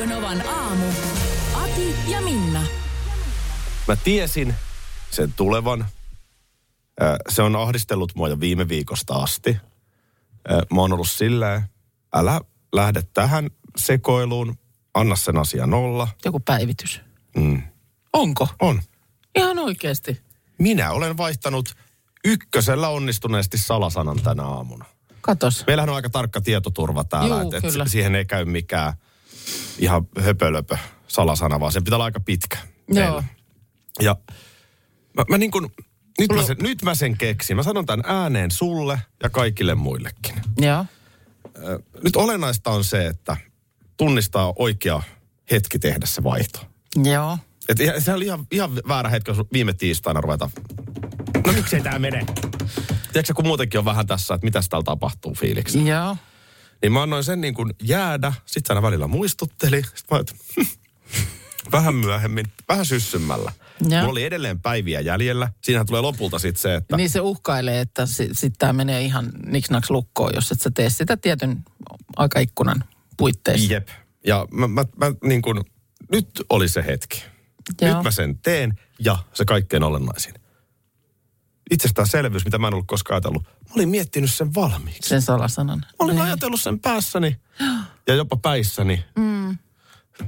Radio Novan aamu. Ati ja Minna. Mä tiesin sen tulevan. Se on ahdistellut mua jo viime viikosta asti. Mä oon ollut silleen, älä lähde tähän sekoiluun, anna sen asian olla. Joku päivitys. Mm. Onko? On. Ihan oikeasti. Minä olen vaihtanut ykkösellä onnistuneesti salasanan tänä aamuna. Katos. Meillähän on aika tarkka tietoturva täällä, Juu, että et siihen ei käy mikään ihan höpölöpö salasana, vaan sen pitää olla aika pitkä. Joo. meillä. Ja mä, mä niin kuin, nyt, mä sen, nyt mä sen keksin. Mä sanon tämän ääneen sulle ja kaikille muillekin. Joo. Nyt olennaista on se, että tunnistaa oikea hetki tehdä se vaihto. Joo. Et ihan- se oli ihan, ihan väärä hetki, jos viime tiistaina ruveta. No miksei tää mene? Tiedätkö, kun muutenkin on vähän tässä, että mitäs täällä tapahtuu fiiliksi. Joo. Niin mä annoin sen niin kuin jäädä, sit se aina välillä muistutteli. Sit mä ajattelin, "Hm, vähän myöhemmin, vähän syssymällä. Joo. Mulla oli edelleen päiviä jäljellä. Siinähän tulee lopulta sitten se, että Niin se uhkailee, että sitten sit tämä menee ihan niksnaks lukkoon, jos et sä tee sitä tietyn aikaikkunan puitteissa. jep. Ja mä, mä, mä niin kuin, nyt oli se hetki. Joo. Nyt mä sen teen ja se kaikkein olennaisin. Itsestäänselvyys, mitä mä en ollut koskaan ajatellut. Mä olin miettinyt sen valmiiksi. Sen salasanan. Mä olin Niin. ajatellut sen päässäni ja jopa päissäni mm.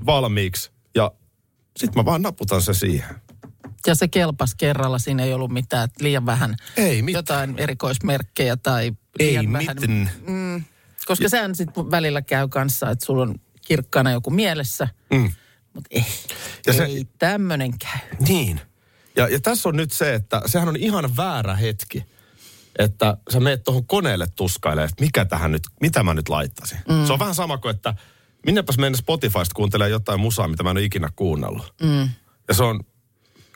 valmiiksi. Ja sit mä vaan naputan se siihen. Ja se kelpas kerralla, siinä ei ollut mitään, että liian vähän Ei mitään. jotain erikoismerkkejä tai Ei liian vähän. mitään. Mm, koska sehän sitten välillä käy kanssa, että sulla on kirkkaana joku mielessä, Mm. mutta ei, Ja se- ei tämmöinen käy. Niin. Ja, ja tässä on nyt se, että sehän on ihan väärä hetki, että sä meet tuohon koneelle tuskailemaan, että mikä tähän nyt, mitä mä nyt laittaisin. Mm. Se on vähän sama kuin, että minnepäs mennä Spotifysta kuuntelemaan jotain musaa, mitä mä en ole ikinä kuunnellut. Mm. Ja se on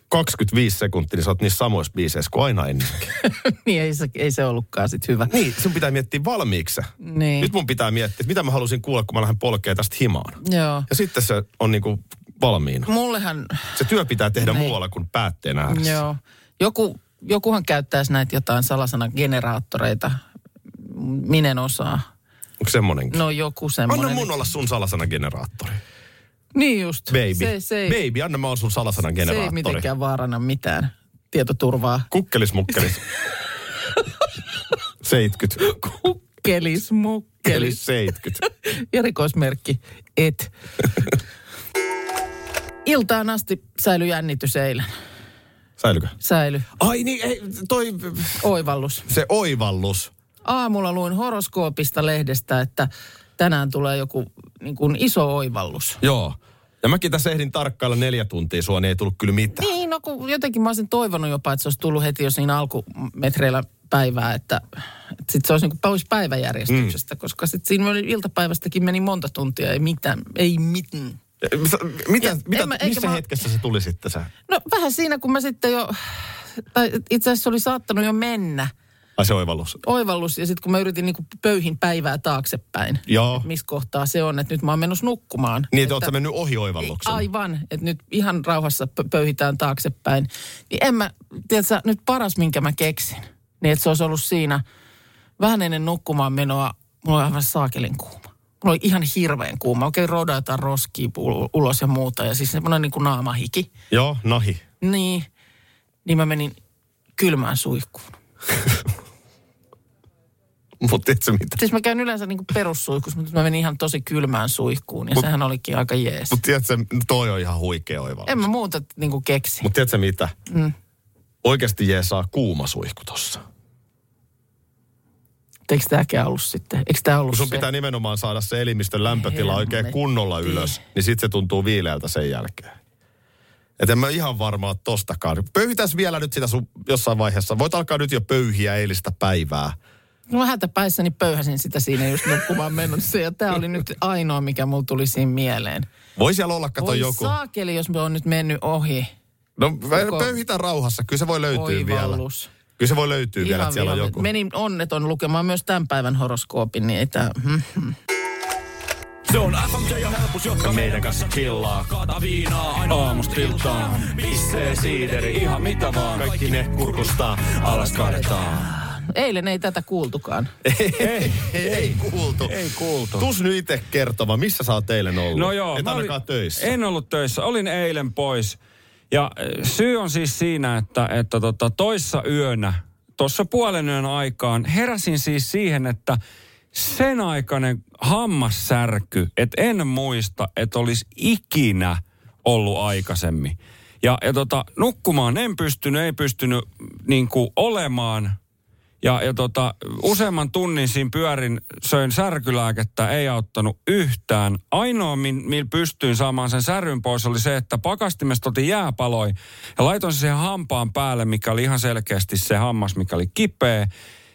25 sekuntia, niin sä oot niissä samoissa biiseissä kuin aina ennenkin. niin ei se, ei se ollutkaan sitten hyvä. niin, sun pitää miettiä valmiiksi. Niin. Nyt mun pitää miettiä, että mitä mä halusin kuulla, kun mä lähden polkee tästä himaan. Joo. Ja sitten se on niinku valmiina. Mullehan, Se työ pitää tehdä Niin. muualla kuin päätteen ääressä. joo, joku, jokuhan käyttäisi näitä jotain salasanageneraattoreita. Minä en osaa. Onko semmonenkin? No joku Anna semmoinen. mun olla sun salasanageneraattori. Niin just. Baby. Se, se, ei, Baby, anna mä oon sun se ei mitenkään vaarana mitään tietoturvaa. Kukkelis mukkelis. 70. Kukkelis, mukkelis. Kukkelis 70. Erikoismerkki, et. Iltaan asti säilyi jännitys eilen. Säilykö? Säily. Ai niin, ei, toi, Oivallus. se oivallus. Aamulla luin horoskoopista lehdestä, että tänään tulee joku niin kuin iso oivallus. Joo. Ja mäkin tässä ehdin tarkkailla neljä tuntia sua, niin ei tullut kyllä mitään. Niin, no kun jotenkin mä olisin toivonut jopa, että se olisi tullut heti jo siinä alkumetreillä päivää, että, että sitten se olisi niin pois päiväjärjestyksestä, mm. koska sitten siinä oli iltapäivästäkin meni monta tuntia, ei mitään, ei mitään. Mitä, Ja mitä, en mä- missä mä- hetkessä se tuli sitten se? No vähän siinä, kun mä sitten jo, tai itse asiassa oli saattanut jo mennä Ai se oivallus. oivallus, ja sitten kun mä yritin niin kuin pöyhin päivää taaksepäin, Joo. että missä kohtaa se on, että nyt mä oon menossa nukkumaan. Niin, että sä mennyt ohi oivalluksen. Aivan, että nyt ihan rauhassa pö- pöyhitään taaksepäin. Niin en mä, tiedätkö, nyt paras minkä mä keksin, niin että se olisi ollut siinä vähän ennen nukkumaan menoa, mulla oli aivan saakelin kuuma. Mulla oli ihan hirveän kuuma. Oikein roskia ul- ulos ja muuta. Ja siis semmoinen niin kuin naamahiki. Joo, nahi. Niin, niin mä menin kylmään suihkuun. Mutta tiedätkö mitä? Siis mä käyn yleensä niin kuin perussuihkussa, mutta mä menin ihan tosi kylmään suihkuun. Ja Mut- sehän olikin aika jees. Mutta tiedätkö, toi on ihan huikea oivallus. en mä muuta niin kuin keksi. Mutta tiedätkö mitä? Mm. Oikeasti jeesaa kuuma suihku tossa. Eikö tämäkään ollut sitten? Eikö tämä ollut Kun sun se? pitää nimenomaan saada se elimistön lämpötila oikein Helvetti. kunnolla ylös, niin sitten se tuntuu viileältä sen jälkeen. Et en mä ihan varma ole tostakaan. Pöyhitäs vielä nyt sitä sun jossain vaiheessa. Voit alkaa nyt jo pöyhiä eilistä päivää. Mä hätäpäissäni pöyhäsin sitä siinä just nukkumaan menossa. Ja tää oli nyt ainoa, mikä mulla tuli siinä mieleen. Voi siellä olla, kato Voi joku. saakeli, jos me on nyt mennyt ohi. No Koko- pöyhitä rauhassa, kyllä se voi löytyä vielä. Kyllä se voi löytyä vielä, että siellä on joku. Menin onneton lukemaan myös tämän päivän horoskoopin, niin ei tää... Hmm. Se on FMJ ja helpus, jotka Meidän kanssa chillaa. Kaata viinaa aina aamusta iltaan. Pissee, siideri, ihan mitä vaan. Kaikki ne kurkustaa, alas kaadetaan. Eilen ei tätä kuultukaan. ei, ei kuultu. Ei kuultu. Tus nyt itse kertoma, missä sä oot eilen ollut? No joo. Et ainakaan olin- töissä. En ollut töissä. Olin eilen pois. Ja äh, syy on siis siinä, että, että tota, toissa yönä, tuossa puolen yön aikaan, heräsin siis siihen, että sen aikainen hammassärky, että en muista, että olisi ikinä ollut aikaisemmin. Ja, ja tota, nukkumaan en pystynyt, ei pystynyt niin kuin olemaan. Ja, ja tota, useamman tunnin siinä pyörin, söin särkylääkettä, ei auttanut yhtään. Ainoa, millä pystyin saamaan sen säryn pois, oli se, että pakastimesta otin jääpaloi ja laitoin sen hampaan päälle, mikä oli ihan selkeästi se hammas, mikä oli kipeä.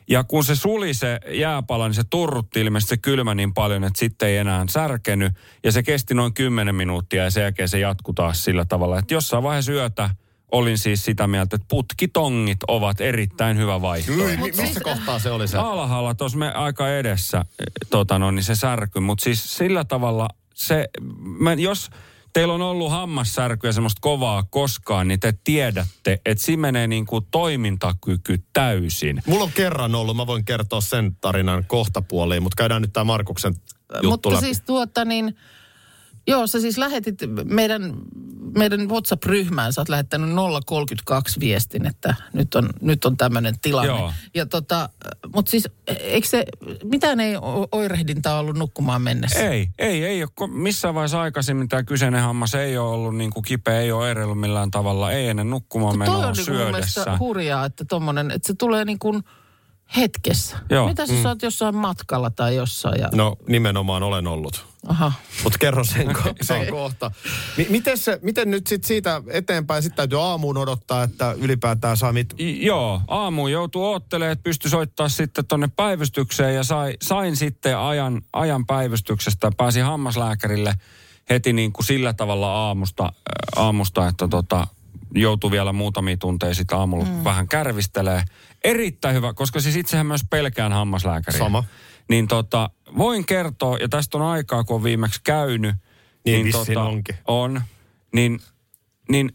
Ja kun se suli se jääpala, niin se turrutti ilmeisesti se kylmä niin paljon, että sitten ei enää särkenyt. Ja se kesti noin 10 minuuttia ja sen jälkeen se jatkui taas sillä tavalla, että jossain vaiheessa yötä olin siis sitä mieltä, että putkitongit ovat erittäin hyvä vaihtoehto. Mi- missä kohtaa se oli se? Alhaalla tuossa me aika edessä, eh, tota no, niin se särky. Mutta siis sillä tavalla se, mä, jos teillä on ollut hammassärkyä semmoista kovaa koskaan, niin te tiedätte, että siinä menee niin kuin toimintakyky täysin. Mulla on kerran ollut, mä voin kertoa sen tarinan kohtapuoliin, mutta käydään nyt tämä Markuksen juttu Mutta läpi. siis tuota niin, joo sä siis lähetit meidän, meidän WhatsApp-ryhmään, sä oot lähettänyt 032 viestin, että nyt on, nyt on tämmöinen tilanne. Joo. Ja tota, mutta siis eikö se, mitään ei oirehdintaa ollut nukkumaan mennessä? Ei, ei, ei ole missään vaiheessa aikaisemmin tämä kyseinen hammas ei ole ollut niin kuin kipeä, ei ole oireillut millään tavalla, ei ennen nukkumaan toi menoa on niin mun mielestä syödessä. hurjaa, että tommonen, että se tulee niin kuin hetkessä. Joo. Mitä sä, mm. oot jossain matkalla tai jossain ja... No nimenomaan olen ollut. Aha. Mutta kerro sen, ko- sen kohta. Mi- miten, se, miten nyt sit siitä eteenpäin, sitten täytyy aamuun odottaa, että ylipäätään saa mit... I- Joo, aamu joutuu oottelemaan, että pystyi soittaa sitten tonne päivystykseen ja sai, sain sitten ajan, ajan päivystyksestä. Pääsin hammaslääkärille heti niin kuin sillä tavalla aamusta, äh, aamusta että tota, joutui vielä muutamia tunteja sitten aamulla mm. vähän kärvistelee. Erittäin hyvä, koska siis itsehän myös pelkään hammaslääkäriä. Sama. Niin tota, voin kertoa, ja tästä on aikaa, kun on viimeksi käynyt. Niin vissiin onkin. On. Niin, niin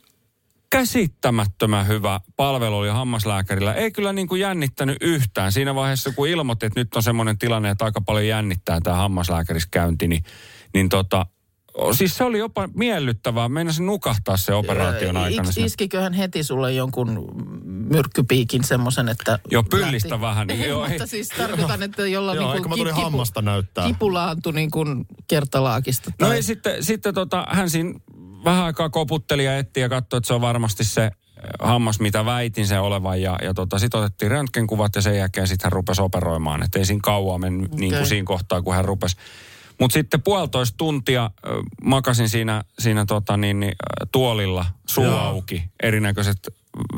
käsittämättömän hyvä palvelu oli hammaslääkärillä. Ei kyllä niin kuin jännittänyt yhtään. Siinä vaiheessa, kun ilmoitti, että nyt on semmoinen tilanne, että aika paljon jännittää tämä hammaslääkärissä käynti, niin, niin tota, siis se oli jopa miellyttävää. Meinasin nukahtaa se operaation aikana. Is, iskiköhän heti sulle jonkun myrkkypiikin semmoisen, että... Joo, pyllistä lähti- vähän, niin joo, ei. Mutta siis tarkoitan, että jolla Joo, niin mä tulin hammasta näyttää. kipulaantui niin kuin kertalaakista. No tai- ei sitten, sitten tota, hän siinä vähän aikaa koputteli ja etti ja katsoi, että se on varmasti se äh, hammas, mitä väitin se olevan. Ja, ja tota, sitten otettiin röntgenkuvat ja sen jälkeen sitten hän rupesi operoimaan. Että ei siinä kauan mennyt okay. niin kuin siinä kohtaa, kun hän rupesi. Mutta sitten puolitoista tuntia äh, makasin siinä, siinä tota niin, niin, äh, tuolilla suu Joo. auki, erinäköiset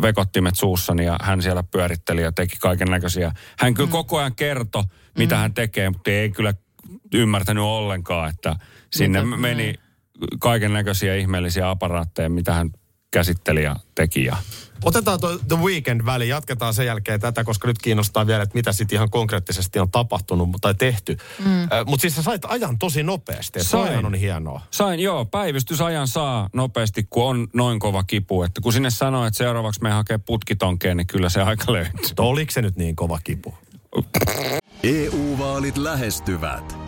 vekottimet suussani ja hän siellä pyöritteli ja teki kaiken näköisiä. Hän kyllä mm. koko ajan kertoi, mitä mm. hän tekee, mutta ei kyllä ymmärtänyt ollenkaan, että sinne Mitä? meni kaiken näköisiä ihmeellisiä aparaatteja, mitä hän käsitteli ja teki. Ja Otetaan tuo The Weekend väli, jatketaan sen jälkeen tätä, koska nyt kiinnostaa vielä, että mitä sitten ihan konkreettisesti on tapahtunut tai tehty. Mm. Äh, Mutta siis sä sait ajan tosi nopeasti, että Sain. on hienoa. Sain, joo, päivystysajan saa nopeasti, kun on noin kova kipu. Että kun sinne sanoo, että seuraavaksi me hakee putkitonkeen, niin kyllä se aika löytyy. Oliko se nyt niin kova kipu? EU-vaalit lähestyvät.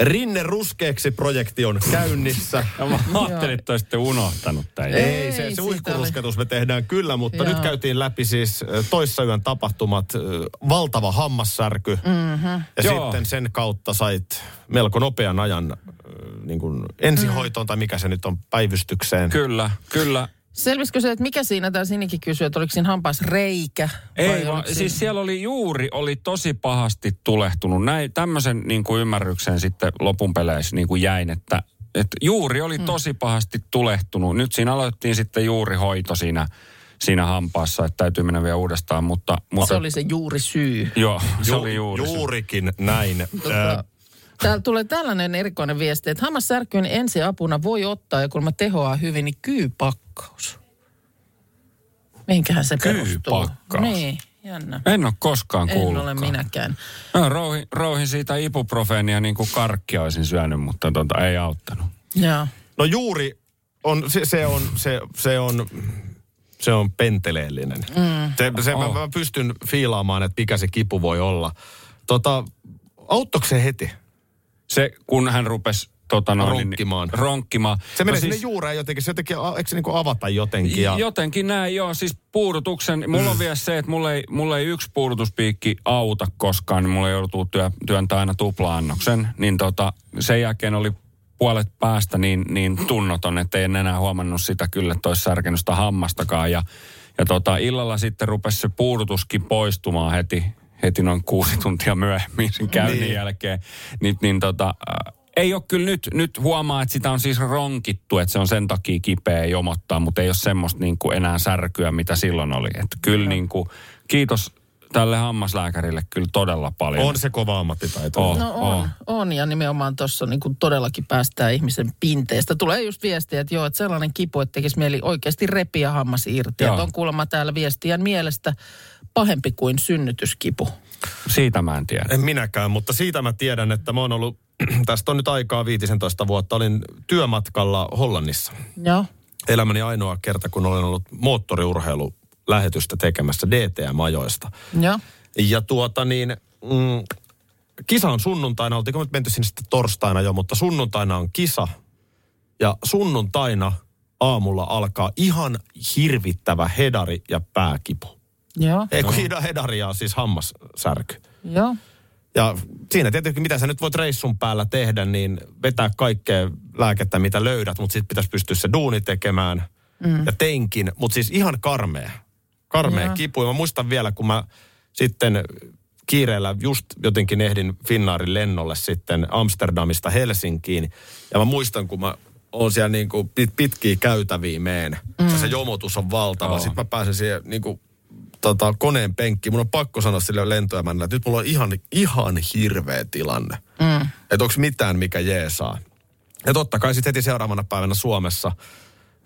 Rinne ruskeaksi projekti on käynnissä. Ja mä ajattelin, että olisitte unohtanut tämän. Ei, Ei, se, se uihkurusketus me tehdään kyllä, mutta Joo. nyt käytiin läpi siis toissa yön tapahtumat, valtava hammassärky. Mm-hmm. Ja Joo. sitten sen kautta sait melko nopean ajan niin kuin ensihoitoon, tai mikä se nyt on, päivystykseen. Kyllä, kyllä. Selvisikö se, että mikä siinä, tämä Sinikin kysyi, että oliko siinä hampaasreikä? vai Ei, vaan, siinä- siis siellä oli juuri, oli tosi pahasti tulehtunut. Näin, tämmöisen niin kuin ymmärryksen sitten lopun peleissä niin kuin jäin, että, että juuri oli Mm. tosi pahasti tulehtunut. Nyt siinä aloittiin sitten juuri hoito siinä, siinä hampaassa, että täytyy mennä vielä uudestaan, mutta... mutta Se oli se juuri syy. Joo, se Ju- oli juuri. Juurikin näin. Ö, Tota, Täällä tulee tällainen erikoinen viesti, että hammassärkyyn ensiapuna voi ottaa, ja kun mä tehoaa hyvin, niin kyypakkaus. Mihinkähän se perustuu? Kyypakkaus. Niin, jännä. En ole koskaan En kuullutkaan. ole minäkään. Mä rouhin, rouhin siitä ibuprofeenia niin kuin karkkia olisin syönyt, mutta tota, ei auttanut. Joo. No juuri on, se, se on, se, se on, se on penteleellinen. Mm. Se, se, mä, Oh. mä pystyn fiilaamaan, että mikä se kipu voi olla. Tota, auttoiko se heti? Se, kun hän rupesi tota noin, niin- Ronkkimaan. ronkkimaan. Se menee No sinne juureen jotenkin, se jotenkin, eikö se niinku avata jotenkin? Ja, Jotenkin näin, joo. Siis puudutuksen, mulla on vielä se, että mulla ei, mulla ei yksi puudutuspiikki auta koskaan, niin mulla joutuu työ, työntää aina tupla-annoksen. Niin tota, sen jälkeen oli puolet päästä niin, niin tunnoton, että en enää huomannut sitä kyllä, että olisi särkenyt sitä hammastakaan. Ja, ja tota, illalla sitten rupesi se puudutuskin poistumaan heti, heti noin kuusi tuntia myöhemmin sen käynnin Niin. niin. jälkeen. Niin, niin tota, äh, ei ole kyllä nyt, nyt huomaa, että sitä on siis ronkittu, että se on sen takia kipeä jomottaa, mutta ei ole semmoista niin kuin enää särkyä, mitä silloin oli. Että kyllä niin kuin, kiitos tälle hammaslääkärille kyllä todella paljon. on se kova ammattitaito. On. No on, on ja nimenomaan tuossa niin kuin todellakin päästään ihmisen pinteestä. Tulee just viestiä, että joo, että sellainen kipu, että tekisi mieli oikeasti repiä hammas irti. Että on kuulemma täällä viestijän mielestä pahempi kuin synnytyskipu. Siitä mä en tiedä. En minäkään, mutta siitä mä tiedän, että mä oon ollut, tästä on nyt aikaa 15 vuotta, olin työmatkalla Hollannissa. Joo. Elämäni ainoa kerta, kun olen ollut moottoriurheilu lähetystä tekemässä DTM-ajoista. Joo. Ja tuota niin, mm, kisa on sunnuntaina, oltiinko nyt menty sinne sitten torstaina jo, mutta sunnuntaina on kisa. Ja sunnuntaina aamulla alkaa ihan hirvittävä hedari ja pääkipu. Joo. Ei kun no. hedaria on siis hammassärky. Joo. Ja siinä tietenkin, mitä sä nyt voit reissun päällä tehdä, niin vetää kaikkea lääkettä, mitä löydät, mutta sitten pitäisi pystyä se duuni tekemään. Mm. Ja teinkin, mutta siis ihan karmea. Karmea Joo. kipu. Ja mä muistan vielä, kun mä sitten kiireellä just jotenkin ehdin Finnaarin lennolle sitten Amsterdamista Helsinkiin. Ja mä muistan, kun mä oon siellä niin kuin pit, pitkiä käytäviä meen. Mm. Ja se jomotus on valtava. Joo. Sitten mä pääsen siihen niin kuin tota, koneen penkkiin. Mun on pakko sanoa sille lentoemännälle, että nyt mulla on ihan, ihan hirveä tilanne. Mm. Että onko mitään, mikä jeesaa. Ja totta kai sitten heti seuraavana päivänä Suomessa,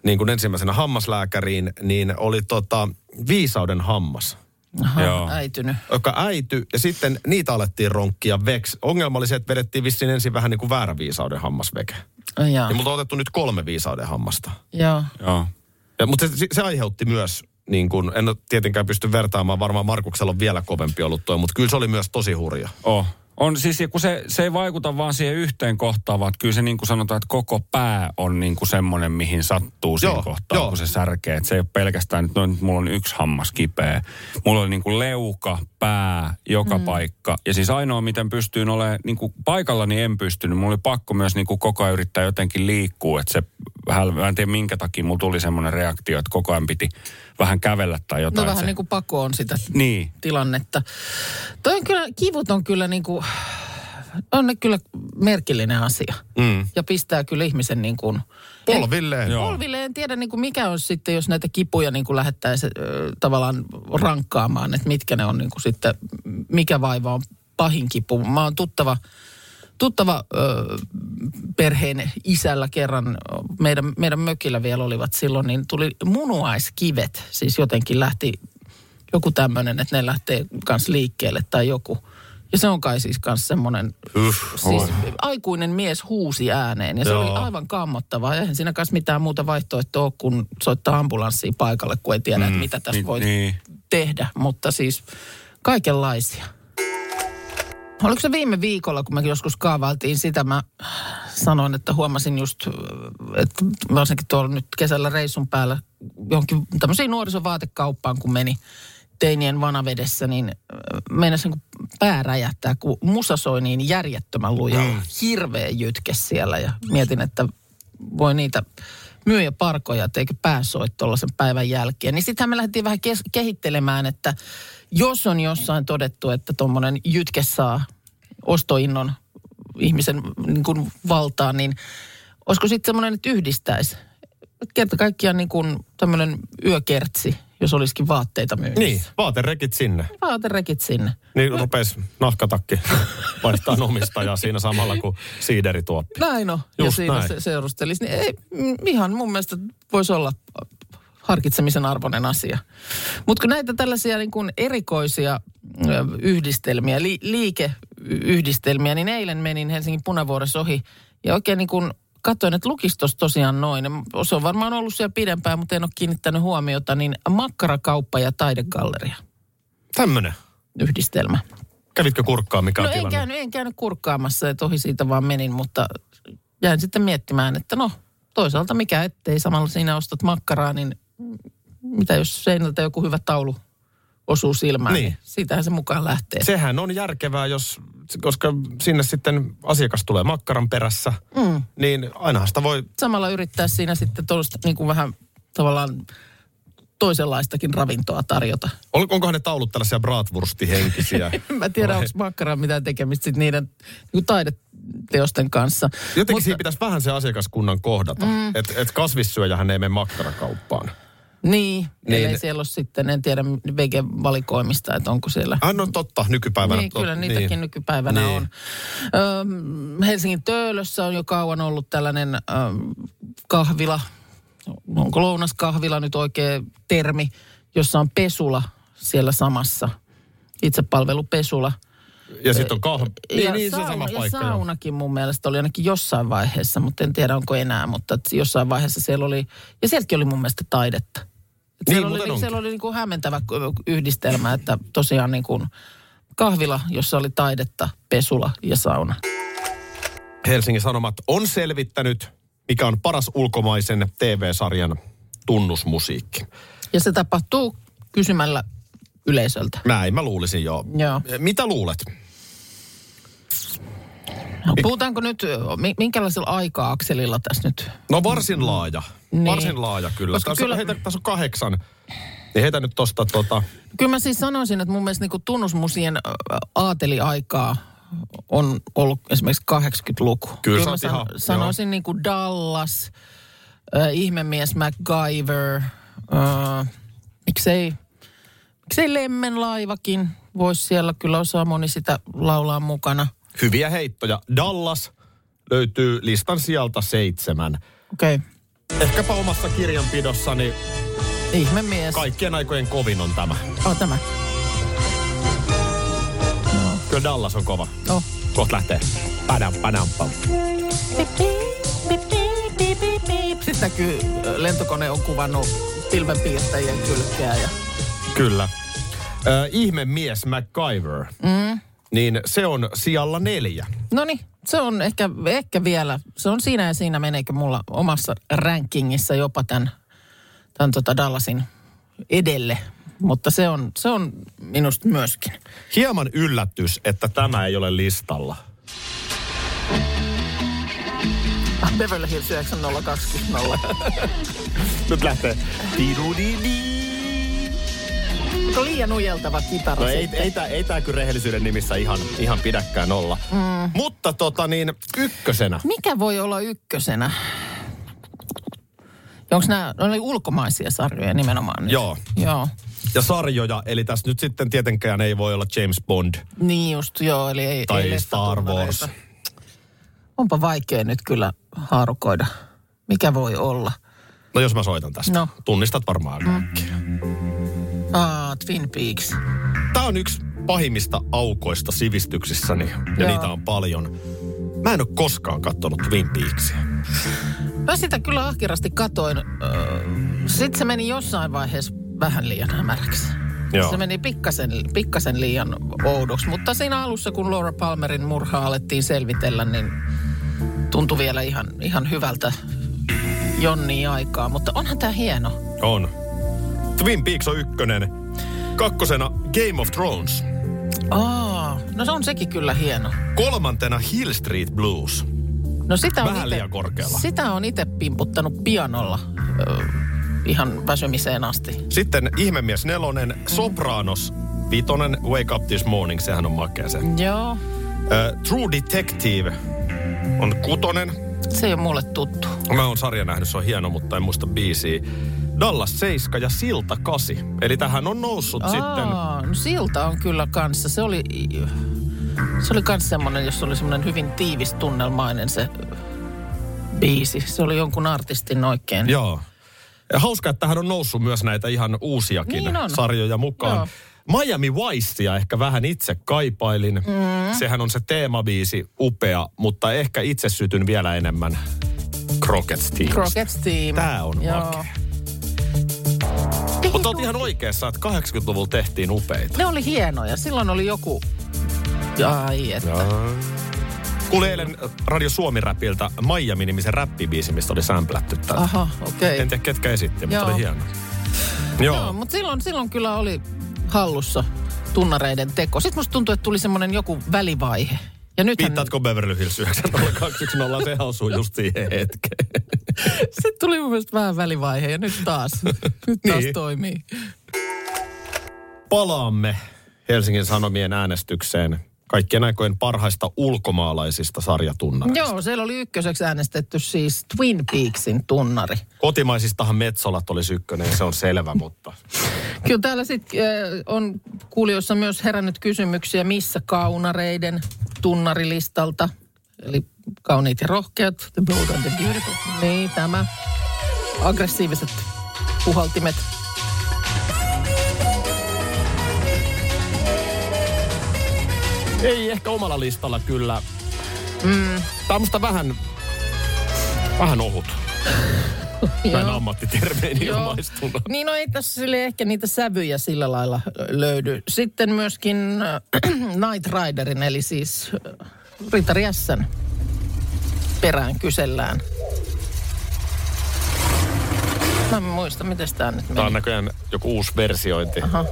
niin kuin ensimmäisenä hammaslääkäriin, niin oli tota, viisauden hammas, Aha, Joo. äitynyt. joka äity, ja sitten niitä alettiin ronkkia veks. Ongelma oli se, että vedettiin vissiin ensin vähän niin kuin väärä viisauden hammasveke. Ai Jaa. Ja multa on otettu nyt kolme viisauden hammasta. Joo. Joo. Ja, mutta se, se aiheutti myös, niin kuin, en ole tietenkään pysty vertaamaan, varmaan Markuksella on vielä kovempi ollut tuo, mutta kyllä se oli myös tosi hurja. Oh. On siis, kun se, se ei vaikuta vaan siihen yhteen kohtaan, vaan kyllä se niin kuin sanotaan, että koko pää on niin kuin semmoinen, mihin sattuu siinä Joo, kohtaa, joo. kun se särkee. Että se ei ole pelkästään, että no, nyt mulla on yksi hammas kipeä. Mulla oli niin kuin leuka, pää, joka mm. paikka. Ja siis ainoa, miten pystyin olemaan, niin kuin paikalla niin en pystynyt. Mulla oli pakko myös niin kuin koko ajan yrittää jotenkin liikkua. Että se, vähän, mä en tiedä minkä takia, mulla tuli semmoinen reaktio, että koko ajan piti vähän kävellä tai No jotain. vähän se, niin kuin pako on sitä Niin. tilannetta. Toi on kyllä, kivut on kyllä niin kuin, on ne kyllä merkillinen asia. Mm. Ja pistää kyllä ihmisen niin kuin... Polvilleen. Joo. Polville en tiedä niin kuin mikä on sitten, jos näitä kipuja niin kuin lähettäisiin ö, tavallaan rankkaamaan, että mitkä ne on niin kuin sitten, mikä vaiva on pahin kipu. Mä oon tuttava, tuttava ö, perheen isällä kerran, meidän, meidän mökillä vielä olivat silloin, niin tuli munuaiskivet. Siis jotenkin lähti joku tämmöinen, että ne lähtee kans liikkeelle tai joku. Ja se on kai siis kans semmoinen, siis aikuinen mies huusi ääneen ja se Joo. oli aivan kammottavaa. Eihän siinä kanssa mitään muuta vaihtoehtoa ole kuin soittaa ambulanssiin paikalle, kun ei tiedä, mm, että mitä tässä niin- voi niin. tehdä. Mutta siis kaikenlaisia. Oliko se viime viikolla, kun me joskus kaavailtiin sitä, mä sanoin, että huomasin just, että varsinkin tuolla nyt kesällä reissun päällä johonkin tämmöiseen nuorisovaatekauppaan, kun meni teinien vanavedessä, niin meinasi niin pää räjähtää, kun musa soi niin järjettömän lujalla. Mm. Hirveä jytke siellä ja mietin, että voi niitä myyjä parkoja, että eikö pää soi tuollaisen päivän jälkeen. Niin sittenhän me lähdettiin vähän kes- kehittelemään, että jos on jossain todettu, että tuommoinen jytke saa ostoinnon ihmisen niin kuin valtaan, niin olisiko sitten semmoinen, että yhdistäisi? Kerta kaikkiaan niin kuin tämmöinen yökertsi, jos olisikin vaatteita myynnissä. Niin, vaaterekit sinne. Vaaterekit sinne. Niin rupes nahkatakki vaihtaa omistajaa siinä samalla kuin siiderituoppi. Näin on. ja Just siinä näin. se seurustelisi. Niin ei, ihan mun mielestä voisi olla harkitsemisen arvoinen asia. Mutta kun näitä tällaisia niin kuin erikoisia yhdistelmiä, li, liikeyhdistelmiä, niin eilen menin Helsingin punavuoressa ohi ja oikein niin kuin katsoin, että lukistos tosiaan noin. Se on varmaan ollut siellä pidempään, mutta en ole kiinnittänyt huomiota, niin makkarakauppa ja taidegalleria Tämmönen. yhdistelmä. Kävitkö kurkkaa, mikä No on en tilanne? käynyt, en käynyt kurkkaamassa, että ohi siitä vaan menin, mutta jäin sitten miettimään, että no toisaalta mikä ettei samalla siinä ostat makkaraa, niin mitä jos seinältä joku hyvä taulu osuu silmään, niin, Niin. siitähän se mukaan lähtee. Sehän on järkevää, jos, koska sinne sitten asiakas tulee makkaran perässä, mm. niin ainahan sitä voi Samalla yrittää siinä sitten tuollaista niin kuin vähän tavallaan toisenlaistakin ravintoa tarjota. Onkohan ne taulut tällaisia bratwurstihenkisiä? En mä tiedä, Vai? onko makkaraa mitään tekemistä sit niiden niin taideteosten kanssa. Jotenkin Mutta- siinä pitäisi vähän se asiakaskunnan kohdata. Mm. Että et kasvissyöjähän ei mene makkarakauppaan. Niin, Niin. niin. siellä ole sitten, en tiedä vege-valikoimista, että onko siellä Ah, no totta, nykypäivänä. Niin, kyllä niitäkin niin. nykypäivänä Niin. on. Öm, Helsingin Töölössä on jo kauan ollut tällainen öm, kahvila, onko lounaskahvila nyt oikea termi, jossa on pesula siellä samassa. Itsepalvelupesula. Ja sitten on kahvi. Niin, ja, niin se on sauna, sama ja paikka. joo. saunakin mun mielestä oli ainakin jossain vaiheessa, mutta en tiedä onko enää, mutta jossain vaiheessa siellä oli, ja sieltäkin oli mun mielestä taidetta. Niin, siellä, oli, siellä oli niin kuin hämmentävä yhdistelmä, että tosiaan niin kuin kahvila, jossa oli taidetta, pesula ja sauna. Helsingin Sanomat on selvittänyt, mikä on paras ulkomaisen TV-sarjan tunnusmusiikki. Ja se tapahtuu kysymällä yleisöltä. Näin mä luulisin jo. Joo. Mitä luulet? No, puhutaanko nyt, mi- minkälaisella aika-akselilla tässä nyt? No varsin laaja. Niin. Varsin laaja kyllä. Koska Tässä, kyllä- On, heitä, tässä on kahdeksan. Niin heitä nyt tosta tota... Kyllä mä siis sanoisin, että mun mielestä niin tunnusmusien aateliaikaa on ollut esimerkiksi 80-luku. Kyllä sä mä oot ihan- joo. sanoisin niin kuin Dallas, äh, ihmemies MacGyver, äh, miksei, miksei Lemmenlaivakin voisi siellä, kyllä osaa moni sitä laulaa mukana. Hyviä heittoja. Dallas löytyy listan sieltä seitsemän. Okei, okay. Ehkäpä omassa kirjanpidossani ihmemies. kaikkien aikojen kovin on tämä. Oh, tämä. Kyllä Dallas on kova. Oh. Kohta lähtee. Padam, padam, pam. Sitten näkyy, ö, lentokone on kuvannut pilvenpiirtäjien kylkeä ja Kyllä. Äh, ihme mies MacGyver. Mm. Niin se on sijalla neljä. No niin, se on ehkä, ehkä vielä, se on siinä ja siinä meneekö mulla omassa rankingissa jopa tämän, tämän tota Dallasin edelle. Mutta se on, se on minusta myöskin. Hieman yllätys, että tämä ei ole listalla. Beverly Hills 90210. Nyt lähtee. Onko liian ujeltava kitara No ei, sitten? ei, tää, ei tää kyllä rehellisyyden nimissä ihan, ihan pidäkään olla. Mm. Mutta tota niin, ykkösenä. Mikä voi olla ykkösenä? Onko nämä, oli ulkomaisia sarjoja nimenomaan nyt? Joo. Joo. Ja sarjoja, eli tässä nyt sitten tietenkään ei voi olla James Bond Niin just, joo, eli ei, tai ei Star Wars. Onpa vaikea nyt kyllä haarukoida. Mikä voi olla? No jos mä soitan tästä. No. Tunnistat varmaan kaikki. Aa, Twin Peaks. Tämä on yksi pahimmista aukoista sivistyksissäni, ja Joo. niitä on paljon. Mä en ole koskaan katsonut Twin Peaksia. Mä sitä kyllä ahkerasti katoin. Sitten se meni jossain vaiheessa vähän liian hämäräksi. Joo. Se meni pikkasen, pikkasen liian oudoksi. Mutta siinä alussa, kun Laura Palmerin murhaa alettiin selvitellä, niin tuntui vielä ihan, ihan hyvältä jonni aikaa. Mutta onhan tämä hieno. On. Twin Peaks on ykkönen. Kakkosena Game of Thrones. Aa, no se on sekin kyllä hieno. Kolmantena Hill Street Blues. No sitä on Vähän liian korkealla. Sitä on itse pimputtanut pianolla ö, ihan väsymiseen asti. Sitten Ihmemies nelonen, Sopranos vitonen, Wake Up This Morning, sehän on makea se. Joo, Uh, True Detective on kutonen. se ei ole mulle tuttu. Mä oon sarja nähnyt, se on hieno, mutta en muista biisiä. Dallas 7 ja Silta 8. Eli tähän on noussut sitten... Aa, no silta on kyllä kanssa. Se oli, se oli kans semmonen, jos oli semmonen hyvin tiivis tunnelmainen se biisi. Se oli jonkun artistin oikein. Joo. Ja hauska, että tähän on noussut myös näitä ihan uusiakin Niin on. sarjoja mukaan. Joo. Miami Vicea ehkä vähän itse kaipailin. Mm. Sehän on se teemabiisi, upea, mutta ehkä itse sytyn vielä enemmän Crockett Team. Rockets Team. Tää on Joo. makea. Mutta oot ihan oikeassa, että 80-luvulla tehtiin upeita. Ne oli hienoja. Silloin oli joku... Ai että. Kuulin eilen Radio Suomi-räpiltä Miami-nimisen räppibiisi, mistä oli sämplätty tätä. Aha, okei. En tiedä ketkä esitti, mutta Joo. oli hieno. Joo. Joo, mutta silloin, silloin kyllä oli hallussa tunnareiden teko. Sitten musta tuntui, että tuli semmoinen joku välivaihe. Ja nythän... Viittaatko Beverly Hills 90210? Sehän osuu just siihen hetkeen. Sitten tuli mun mielestä vähän välivaihe ja nyt taas. Nyt taas Niin. toimii. Palaamme Helsingin Sanomien äänestykseen kaikkien aikojen parhaista ulkomaalaisista sarjatunnareista. Joo, siellä oli ykköseksi äänestetty siis Twin Peaksin tunnari. Kotimaisistahan Metsolat olisi ykkönen se on selvä, mutta Kyllä täällä sitten äh, on kuulijoissa myös herännyt kysymyksiä, missä kaunareiden tunnarilistalta. Eli kauniit ja rohkeat, the bold and the beautiful. Niin, tämä. Aggressiiviset puhaltimet. ei ehkä omalla listalla kyllä. Mm. Tämä on musta vähän, vähän ohut. Näin Joo. ilmaistuna. Niin no ei tässä sille ehkä niitä sävyjä sillä lailla löydy. Sitten myöskin äh, Night Riderin, eli siis äh, Ritari S:n perään kysellään. Mä en muista, miten tämä nyt Tämä on meni. näköjään joku uusi versiointi. Aha.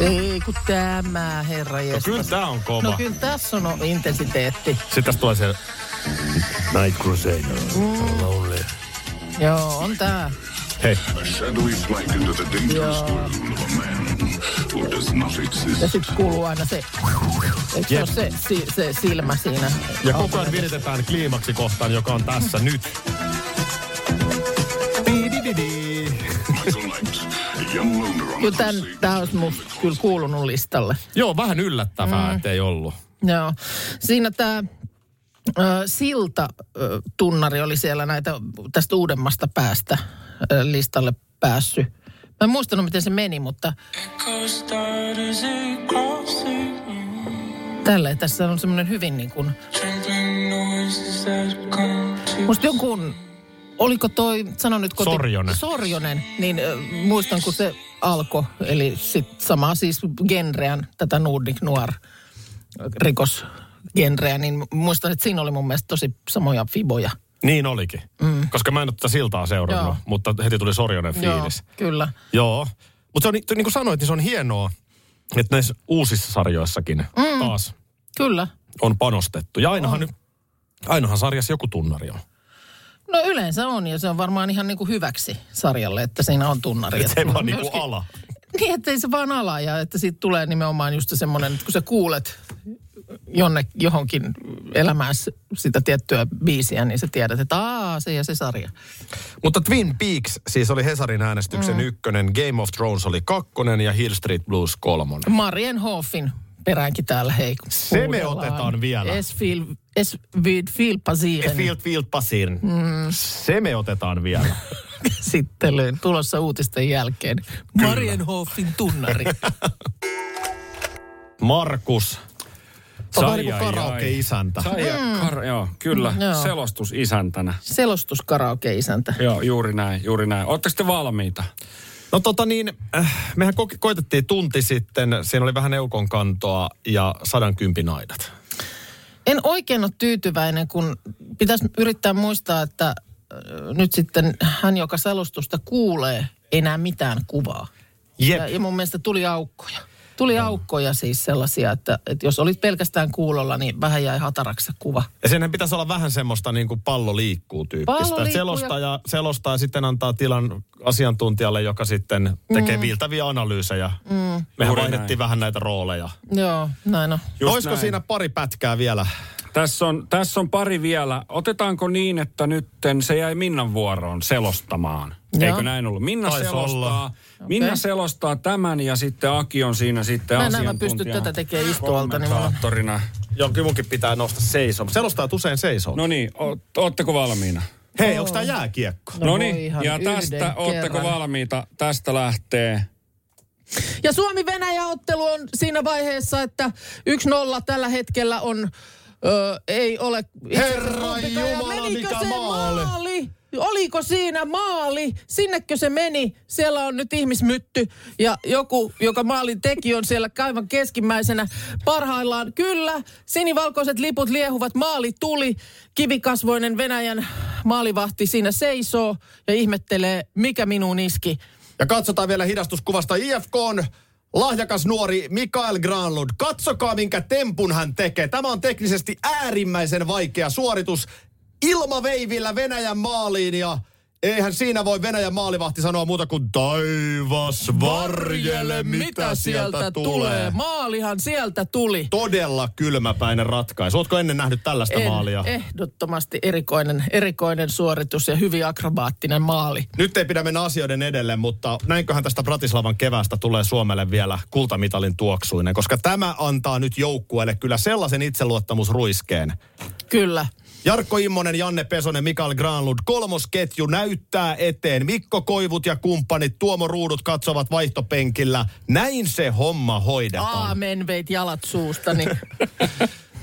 Ei kun tämä, herra No kyllä tämä on kova. No kyllä tässä on intensiteetti. Sitten tässä tulee se Night Crusader. Mm. Lonely. Joo, on tää. Hei, A shadowy flight into the dangerous world of a man who does not exist. Ja sitten kuuluu aina se, eikö se Jep. se, si, se silmä siinä? ja koko ajan viritetään kliimaksi kohtaan, joka on tässä nyt. Kyllä tämän, tämä olisi musta kyllä kuulunut listalle. Joo, vähän yllättävää, mm. ettei ollut. Joo. Siinä tämä Silta-tunnari oli siellä näitä tästä uudemmasta päästä listalle päässyt. Mä en muistanut, miten se meni, mutta tälleen tässä on semmoinen hyvin niin kuin... Musta jonkun, oliko toi, sano nyt koti... Sorjonen. Sorjonen, niin ö, muistan kun se alkoi, eli sit sama siis genreän, tätä Nordic Noir rikosgenreä, niin muistan, että siinä oli mun mielestä tosi samoja fiboja. Niin olikin. Mm. Koska mä en ole tätä siltaa seurannut, Joo. mutta heti tuli Sorjonen fiilis. Joo, kyllä. Joo. Mutta se on, ni- niin kuin sanoit, niin se on hienoa, että näissä uusissa sarjoissakin mm. taas Kyllä. on panostettu. Ja ainahan, nyt, ainahan sarjassa joku tunnari on. No yleensä on, ja se on varmaan ihan niin kuin hyväksi sarjalle, että siinä on tunnari. Se vaan niinku myöskin- ala. Niin, ettei se vaan ala, ja että siitä tulee nimenomaan just semmoinen, että kun sä kuulet jonne, johonkin elämään sitä tiettyä biisiä, niin sä tiedät, että aa, se ja se sarja. Mutta Twin Peaks siis oli Hesarin äänestyksen mm. ykkönen, Game of Thrones oli kakkonen ja Hill Street Blues kolmonen. Marienhoffin peräänkin täällä. Hei, Se me otetaan vielä. Es, fil, es vid filpa siihen Field, field, pasin. Mm. Se me otetaan vielä. käsittelyyn tulossa uutisten jälkeen. Marienhofin tunnari. Markus. Se on vähän niin kuin karaoke-isäntä. Ja kar- joo, kyllä. Mm, joo. Selostusisäntänä. Selostuskaraoke-isäntä. Joo, juuri näin, juuri näin. Oletteko te valmiita? No tota niin, äh, mehän ko- koitettiin tunti sitten, siinä oli vähän eukon kantoa ja sadan kympinaidat. En oikein ole tyytyväinen, kun pitäisi yrittää muistaa, että äh, nyt sitten hän, joka selostusta kuulee, ei näe mitään kuvaa. Jep. Ja, ja mun mielestä tuli aukkoja. Tuli aukkoja siis sellaisia, että, että jos olit pelkästään kuulolla, niin vähän jäi hataraksi kuva. Ja senhän pitäisi olla vähän semmoista niin kuin pallo liikkuu tyyppistä. Pallo liikkuu selostaa, ja... selostaa ja sitten antaa tilan asiantuntijalle, joka sitten tekee mm. viiltäviä analyysejä. Mm. Mehän Juuri vaihdettiin näin. vähän näitä rooleja. Joo, näin on. Just Olisiko näin. siinä pari pätkää vielä? Tässä on, tässä on pari vielä. Otetaanko niin, että nytten se jäi Minnan vuoroon selostamaan? Joo. Eikö näin ollut? Minna Taisi selostaa, olla. Minna Okei. selostaa tämän ja sitten Aki on siinä sitten Mä en asiantuntijana. pysty tätä tekemään istualta, niin. Joo, kyllä munkin pitää nousta seisoo. Selostaa usein seisoo. No niin, ootteko valmiina? Hei, onko tämä jääkiekko? No No niin, ja tästä, ootteko kerran. valmiita? Tästä lähtee. Ja Suomi-Venäjä-ottelu on siinä vaiheessa, että 1-0 tällä hetkellä on, ö, ei ole... Herra Jumala, mikä se maali? maali? Oliko siinä maali? Sinnekö se meni? Siellä on nyt ihmismytty ja joku, joka maalin teki, on siellä kaivan keskimmäisenä parhaillaan. Kyllä, sinivalkoiset liput liehuvat, maali tuli. Kivikasvoinen Venäjän maalivahti siinä seisoo ja ihmettelee, mikä minuun iski. Ja katsotaan vielä hidastuskuvasta IFK on lahjakas nuori Mikael Granlund. Katsokaa, minkä tempun hän tekee. Tämä on teknisesti äärimmäisen vaikea suoritus. Ilmaveivillä Venäjän maaliin ja eihän siinä voi Venäjän maalivahti sanoa muuta kuin taivas varjele, mitä sieltä tulee. Maalihan sieltä tuli. Todella kylmäpäinen ratkaisu. Ootko ennen nähnyt tällaista maalia? Ehdottomasti erikoinen, erikoinen suoritus ja hyvin akrobaattinen maali. Nyt ei pidä mennä asioiden edelle, mutta näinköhän tästä Bratislavan kevästä tulee Suomelle vielä kultamitalin tuoksuinen, koska tämä antaa nyt joukkueelle kyllä sellaisen itseluottamusruiskeen. Kyllä. Jarkko Immonen, Janne Pesonen, Mikael Granlund, kolmosketju näyttää eteen. Mikko Koivut ja kumppanit, Tuomo Ruudut katsovat vaihtopenkillä. Näin se homma hoidetaan. Aamen, veit jalat suustani.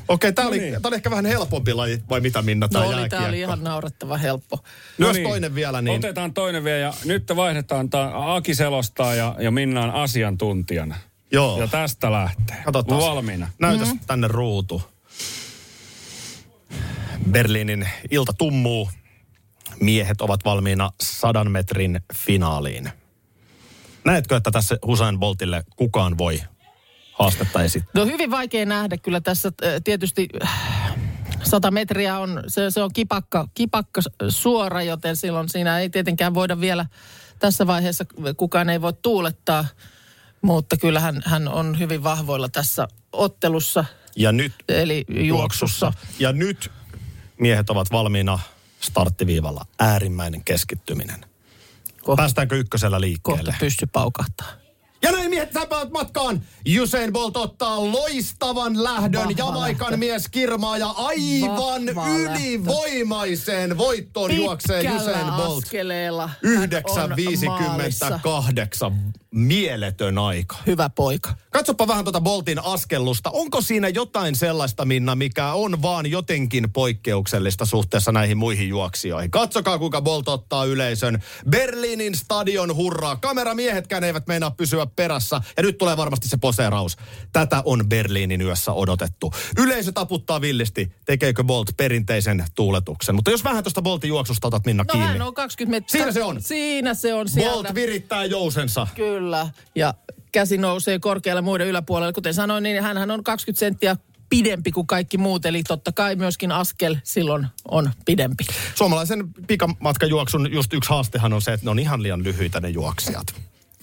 Okei, tämä oli, tää oli ehkä vähän helpompi laji, vai mitä Minna, No tämä oli, ihan naurettava helppo. Myös No niin. toinen vielä, niin Otetaan toinen vielä ja nyt vaihdetaan. Aki selostaa ja, ja Minna on asiantuntijana. joo. Ja tästä lähtee. Katsotaan. Valmiina. Näytäs mm-hmm. tänne ruutu. Berliinin ilta tummuu. Miehet ovat valmiina sadan metrin finaaliin. Näetkö, että tässä Usain Boltille kukaan voi haastetta esittää? No hyvin vaikea nähdä kyllä tässä äh, tietysti äh, 100 metriä on, se, se on kipakka, kipakka suora, joten silloin siinä ei tietenkään voida vielä tässä vaiheessa, kukaan ei voi tuulettaa. Mutta kyllähän hän on hyvin vahvoilla tässä ottelussa, Ja nyt eli juoksussa. Ja nyt miehet ovat valmiina starttiviivalla. Äärimmäinen keskittyminen. Kohta, Päästäänkö ykkösellä liikkeelle? kohta pysty paukahtaa. Ja näin miehet säpäät matkaan. Usain Bolt ottaa loistavan lähdön. Vahva Jamaikan lähtö. mies kirmaa ja aivan Vahva ylivoimaiseen voittoon juoksee Pitkällä Usain Bolt. askeleella hän on maalissa. 9.58. Mieletön aika. Hyvä poika. Katsopa vähän tuota Boltin askellusta. Onko siinä jotain sellaista, Minna, mikä on vaan jotenkin poikkeuksellista suhteessa näihin muihin juoksijoihin? Katsokaa, kuinka Bolt ottaa yleisön. Berliinin stadion hurraa. Kameramiehetkään eivät meinaa pysyä perässä. Ja nyt tulee varmasti se poseeraus. Tätä on Berliinin yössä odotettu. Yleisö taputtaa villisti. Tekeekö Bolt perinteisen tuuletuksen? Mutta jos vähän tuosta Boltin juoksusta otat Minna No kiinni. hän on 20 metriä. Siinä se on. Siinä se on sieltä. Bolt virittää jousensa. Kyllä. Ja käsi nousee korkealle muiden yläpuolelle. Kuten sanoin, niin hän on 20 senttiä pidempi kuin kaikki muut. Eli totta kai myöskin askel silloin on pidempi. Suomalaisen pikamatkajuoksun just yksi haastehan on se, että ne on ihan liian lyhyitä ne juoksijat.